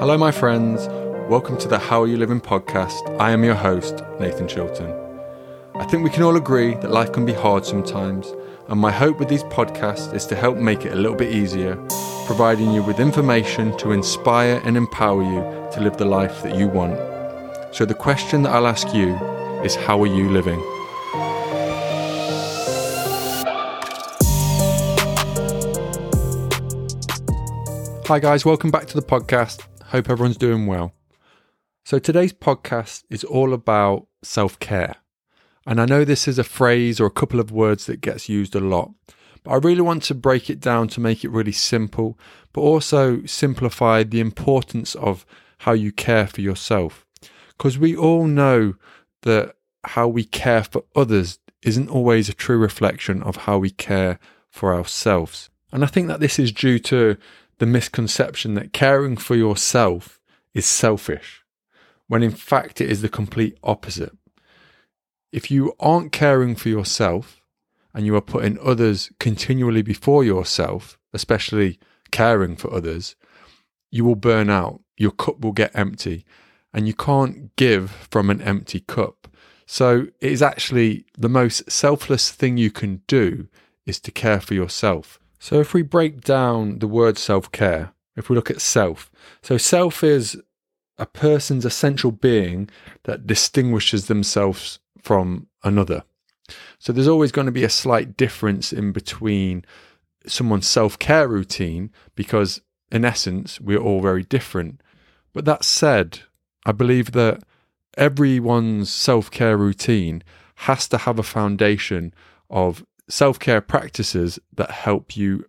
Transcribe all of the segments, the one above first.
Hello, my friends. Welcome to the How Are You Living podcast. I am your host, Nathan Chilton. I think we can all agree that life can be hard sometimes, and my hope with these podcasts is to help make it a little bit easier, providing you with information to inspire and empower you to live the life that you want. So, the question that I'll ask you is How are you living? Hi, guys, welcome back to the podcast. Hope everyone's doing well. So, today's podcast is all about self care. And I know this is a phrase or a couple of words that gets used a lot, but I really want to break it down to make it really simple, but also simplify the importance of how you care for yourself. Because we all know that how we care for others isn't always a true reflection of how we care for ourselves. And I think that this is due to the misconception that caring for yourself is selfish, when in fact it is the complete opposite. If you aren't caring for yourself and you are putting others continually before yourself, especially caring for others, you will burn out. Your cup will get empty, and you can't give from an empty cup. So it is actually the most selfless thing you can do is to care for yourself. So, if we break down the word self care, if we look at self, so self is a person's essential being that distinguishes themselves from another. So, there's always going to be a slight difference in between someone's self care routine because, in essence, we're all very different. But that said, I believe that everyone's self care routine has to have a foundation of self care practices that help you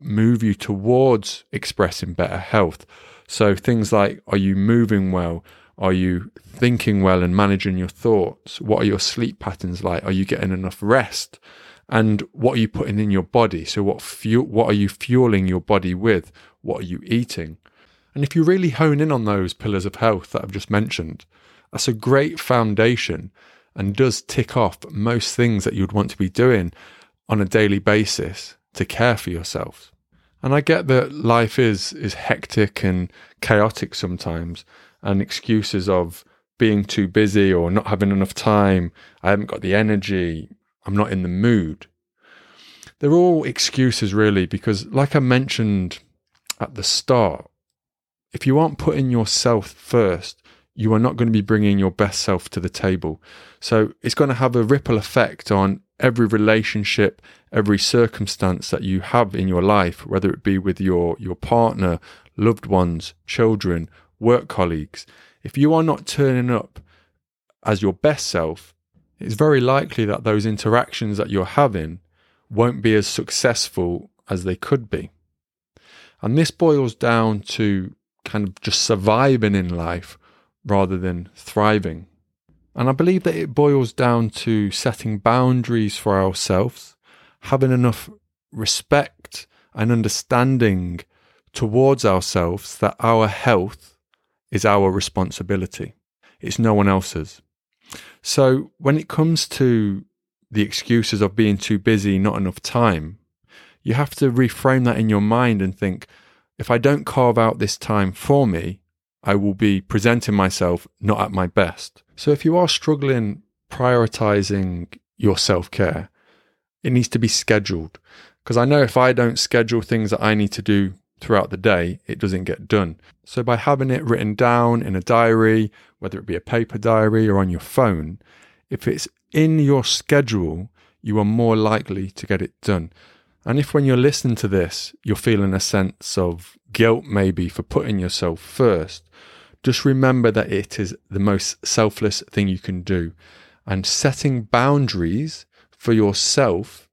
move you towards expressing better health. So, things like are you moving well? Are you thinking well and managing your thoughts? What are your sleep patterns like? Are you getting enough rest? And what are you putting in your body? So, what fuel, what are you fueling your body with? What are you eating? And if you really hone in on those pillars of health that I've just mentioned, that's a great foundation and does tick off most things that you'd want to be doing on a daily basis to care for yourselves. And I get that life is is hectic and chaotic sometimes, and excuses of being too busy or not having enough time, I haven't got the energy, I'm not in the mood. They're all excuses really because like I mentioned at the start, if you aren't putting yourself first, you are not going to be bringing your best self to the table. So it's going to have a ripple effect on every relationship, every circumstance that you have in your life, whether it be with your, your partner, loved ones, children, work colleagues. If you are not turning up as your best self, it's very likely that those interactions that you're having won't be as successful as they could be. And this boils down to kind of just surviving in life rather than thriving. And I believe that it boils down to setting boundaries for ourselves, having enough respect and understanding towards ourselves that our health is our responsibility. It's no one else's. So when it comes to the excuses of being too busy, not enough time, you have to reframe that in your mind and think, if I don't carve out this time for me, I will be presenting myself not at my best. So if you are struggling prioritizing your self care, it needs to be scheduled. Because I know if I don't schedule things that I need to do throughout the day, it doesn't get done. So by having it written down in a diary, whether it be a paper diary or on your phone, if it's in your schedule, you are more likely to get it done. And if when you're listening to this, you're feeling a sense of guilt maybe for putting yourself first, just remember that it is the most selfless thing you can do. And setting boundaries for yourself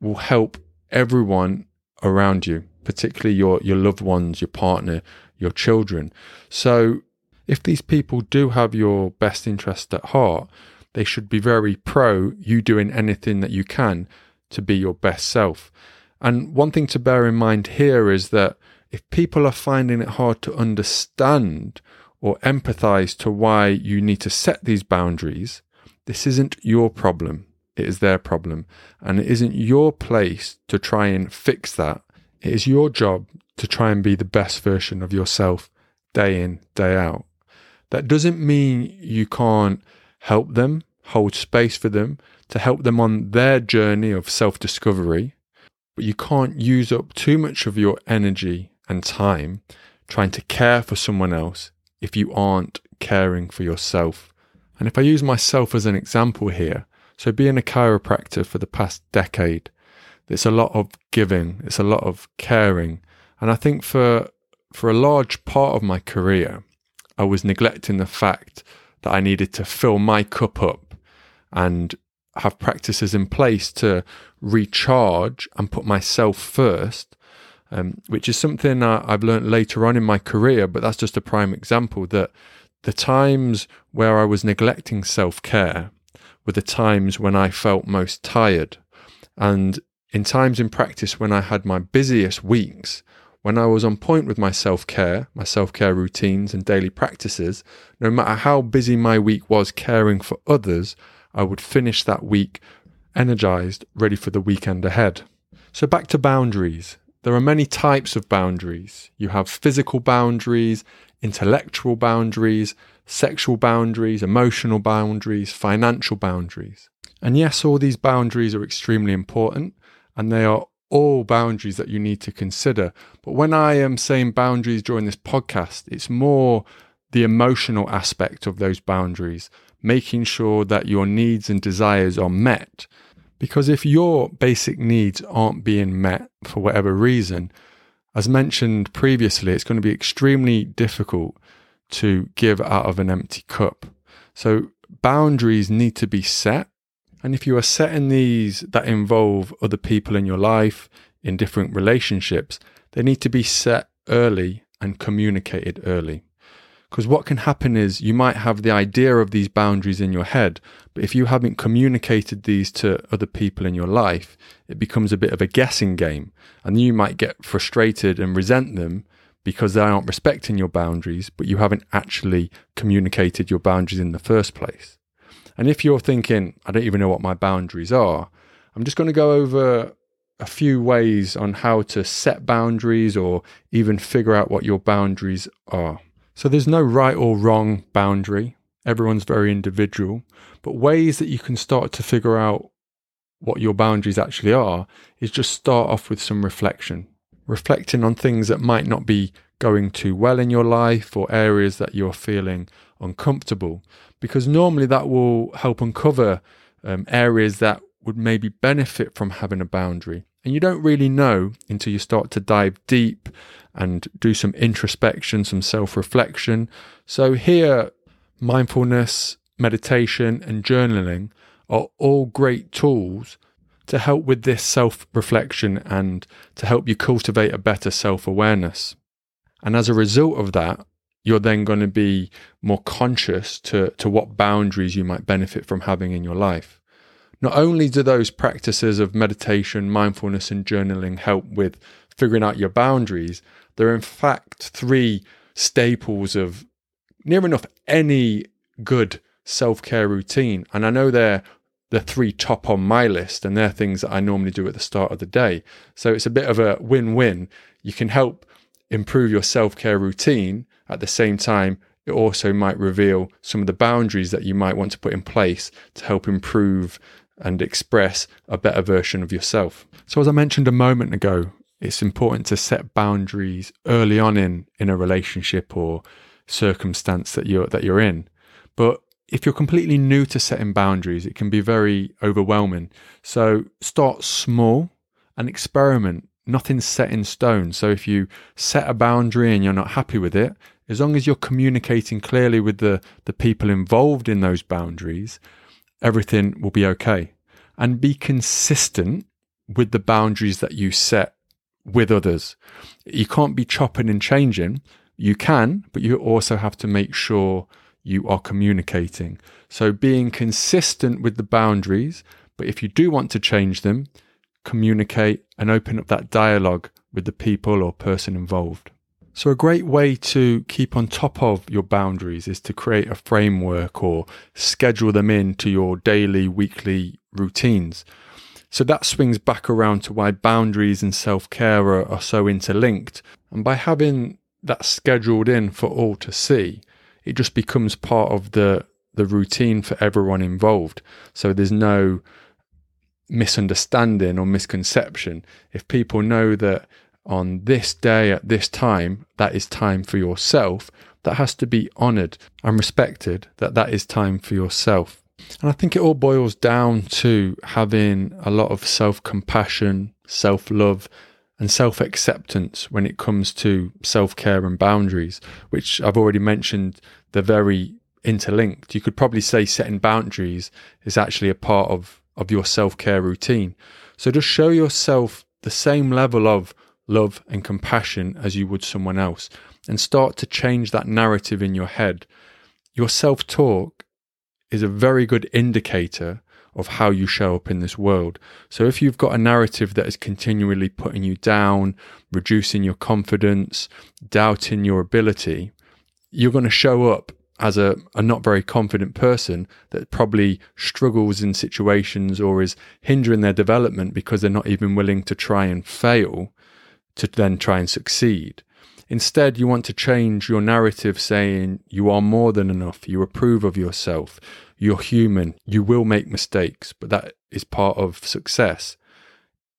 will help everyone around you, particularly your, your loved ones, your partner, your children. So, if these people do have your best interest at heart, they should be very pro you doing anything that you can to be your best self. And one thing to bear in mind here is that if people are finding it hard to understand or empathize to why you need to set these boundaries, this isn't your problem. It is their problem. And it isn't your place to try and fix that. It is your job to try and be the best version of yourself day in, day out. That doesn't mean you can't help them, hold space for them, to help them on their journey of self discovery, but you can't use up too much of your energy and time trying to care for someone else if you aren't caring for yourself. And if I use myself as an example here, so being a chiropractor for the past decade, it's a lot of giving, it's a lot of caring. And I think for for a large part of my career, I was neglecting the fact that I needed to fill my cup up and have practices in place to recharge and put myself first, um, which is something I've learned later on in my career. But that's just a prime example that the times where I was neglecting self care were the times when I felt most tired. And in times in practice when I had my busiest weeks, when I was on point with my self care, my self care routines and daily practices, no matter how busy my week was caring for others, I would finish that week energized, ready for the weekend ahead. So, back to boundaries. There are many types of boundaries. You have physical boundaries, intellectual boundaries, sexual boundaries, emotional boundaries, financial boundaries. And yes, all these boundaries are extremely important and they are all boundaries that you need to consider. But when I am saying boundaries during this podcast, it's more the emotional aspect of those boundaries, making sure that your needs and desires are met. Because if your basic needs aren't being met for whatever reason, as mentioned previously, it's going to be extremely difficult to give out of an empty cup. So boundaries need to be set and if you are setting these that involve other people in your life, in different relationships, they need to be set early and communicated early. Because what can happen is you might have the idea of these boundaries in your head, but if you haven't communicated these to other people in your life, it becomes a bit of a guessing game. And you might get frustrated and resent them because they aren't respecting your boundaries, but you haven't actually communicated your boundaries in the first place. And if you're thinking, I don't even know what my boundaries are, I'm just going to go over a few ways on how to set boundaries or even figure out what your boundaries are. So there's no right or wrong boundary. Everyone's very individual, but ways that you can start to figure out what your boundaries actually are is just start off with some reflection. Reflecting on things that might not be going too well in your life or areas that you're feeling uncomfortable because normally that will help uncover um, areas that would maybe benefit from having a boundary. And you don't really know until you start to dive deep and do some introspection, some self reflection. So, here, mindfulness, meditation, and journaling are all great tools to help with this self reflection and to help you cultivate a better self awareness. And as a result of that, you're then going to be more conscious to, to what boundaries you might benefit from having in your life. Not only do those practices of meditation, mindfulness, and journaling help with figuring out your boundaries, they're in fact three staples of near enough any good self care routine. And I know they're the three top on my list, and they're things that I normally do at the start of the day. So it's a bit of a win win. You can help improve your self care routine at the same time, it also might reveal some of the boundaries that you might want to put in place to help improve and express a better version of yourself. So, as I mentioned a moment ago, it's important to set boundaries early on in, in a relationship or circumstance that you're that you're in. But if you're completely new to setting boundaries, it can be very overwhelming. So start small and experiment. Nothing's set in stone. So if you set a boundary and you're not happy with it, as long as you're communicating clearly with the, the people involved in those boundaries, everything will be okay. And be consistent with the boundaries that you set with others. You can't be chopping and changing. You can, but you also have to make sure you are communicating. So being consistent with the boundaries, but if you do want to change them, communicate and open up that dialogue with the people or person involved. So, a great way to keep on top of your boundaries is to create a framework or schedule them into your daily, weekly routines. So, that swings back around to why boundaries and self care are, are so interlinked. And by having that scheduled in for all to see. It just becomes part of the the routine for everyone involved. So there's no misunderstanding or misconception. If people know that on this day at this time, that is time for yourself, that has to be honored and respected that that is time for yourself. And I think it all boils down to having a lot of self compassion, self love, and self acceptance when it comes to self care and boundaries, which I've already mentioned, they're very interlinked. You could probably say setting boundaries is actually a part of, of your self care routine. So just show yourself the same level of love and compassion as you would someone else and start to change that narrative in your head. Your self talk is a very good indicator of how you show up in this world. So if you've got a narrative that is continually putting you down, reducing your confidence, doubting your ability, you're going to show up as a, a not very confident person that probably struggles in situations or is hindering their development because they're not even willing to try and fail to then try and succeed. Instead, you want to change your narrative saying you are more than enough, you approve of yourself, you're human, you will make mistakes, but that is part of success.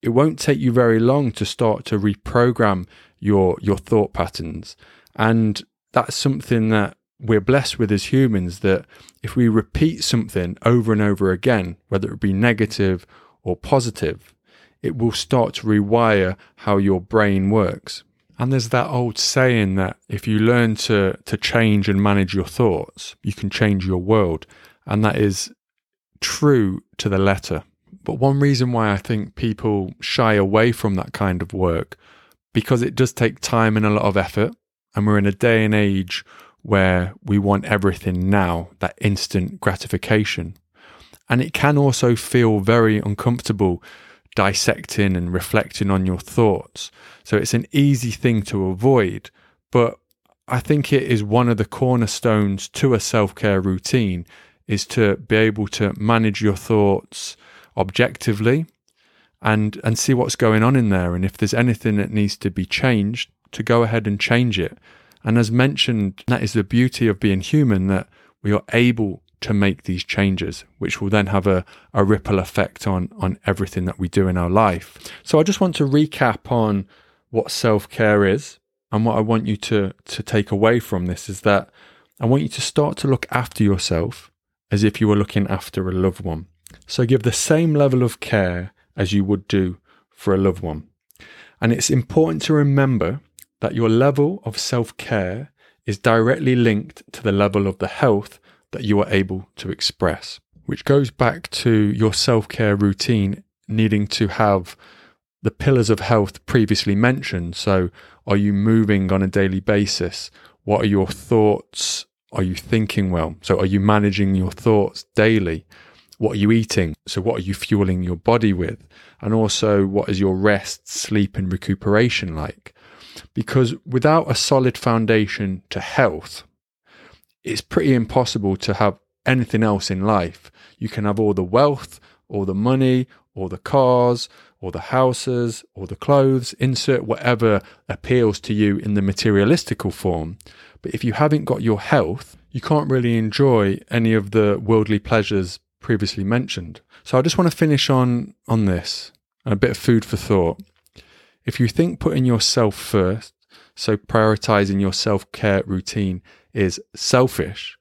It won't take you very long to start to reprogram your your thought patterns. And that's something that we're blessed with as humans that if we repeat something over and over again, whether it be negative or positive, it will start to rewire how your brain works. And there's that old saying that if you learn to, to change and manage your thoughts, you can change your world. And that is true to the letter. But one reason why I think people shy away from that kind of work, because it does take time and a lot of effort. And we're in a day and age where we want everything now, that instant gratification. And it can also feel very uncomfortable dissecting and reflecting on your thoughts. So it's an easy thing to avoid, but I think it is one of the cornerstones to a self care routine is to be able to manage your thoughts objectively and and see what's going on in there and if there's anything that needs to be changed to go ahead and change it and as mentioned that is the beauty of being human that we are able to make these changes, which will then have a, a ripple effect on, on everything that we do in our life. So I just want to recap on what self care is. And what I want you to, to take away from this is that I want you to start to look after yourself as if you were looking after a loved one. So give the same level of care as you would do for a loved one. And it's important to remember that your level of self care is directly linked to the level of the health that you are able to express, which goes back to your self care routine needing to have the pillars of health previously mentioned. So, are you moving on a daily basis? What are your thoughts? Are you thinking well? So, are you managing your thoughts daily? What are you eating? So, what are you fueling your body with? And also, what is your rest, sleep, and recuperation like? Because without a solid foundation to health, it's pretty impossible to have anything else in life. You can have all the wealth, all the money, all the cars, all the houses, or the clothes, insert whatever appeals to you in the materialistical form. But if you haven't got your health, you can't really enjoy any of the worldly pleasures previously mentioned. So I just want to finish on on this and a bit of food for thought. If you think putting yourself first, so prioritizing your self-care routine is selfish.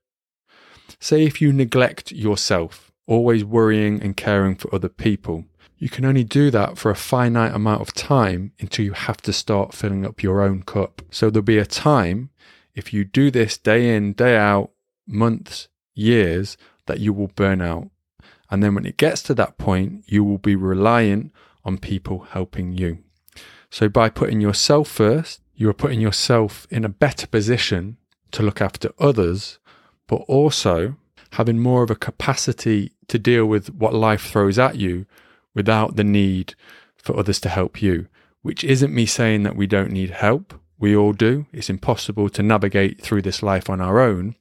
Say if you neglect yourself, always worrying and caring for other people, you can only do that for a finite amount of time until you have to start filling up your own cup. So there'll be a time, if you do this day in, day out, months, years, that you will burn out. And then when it gets to that point, you will be reliant on people helping you. So by putting yourself first, you are putting yourself in a better position to look after others, but also having more of a capacity to deal with what life throws at you without the need for others to help you. Which isn't me saying that we don't need help. We all do. It's impossible to navigate through this life on our own.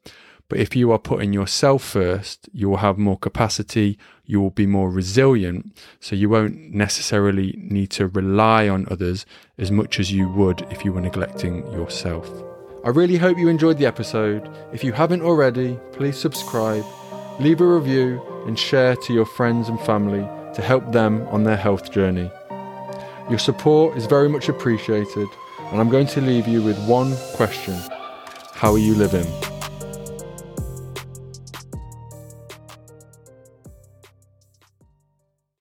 But if you are putting yourself first, you will have more capacity, you will be more resilient, so you won't necessarily need to rely on others as much as you would if you were neglecting yourself. I really hope you enjoyed the episode. If you haven't already, please subscribe, leave a review, and share to your friends and family to help them on their health journey. Your support is very much appreciated, and I'm going to leave you with one question How are you living?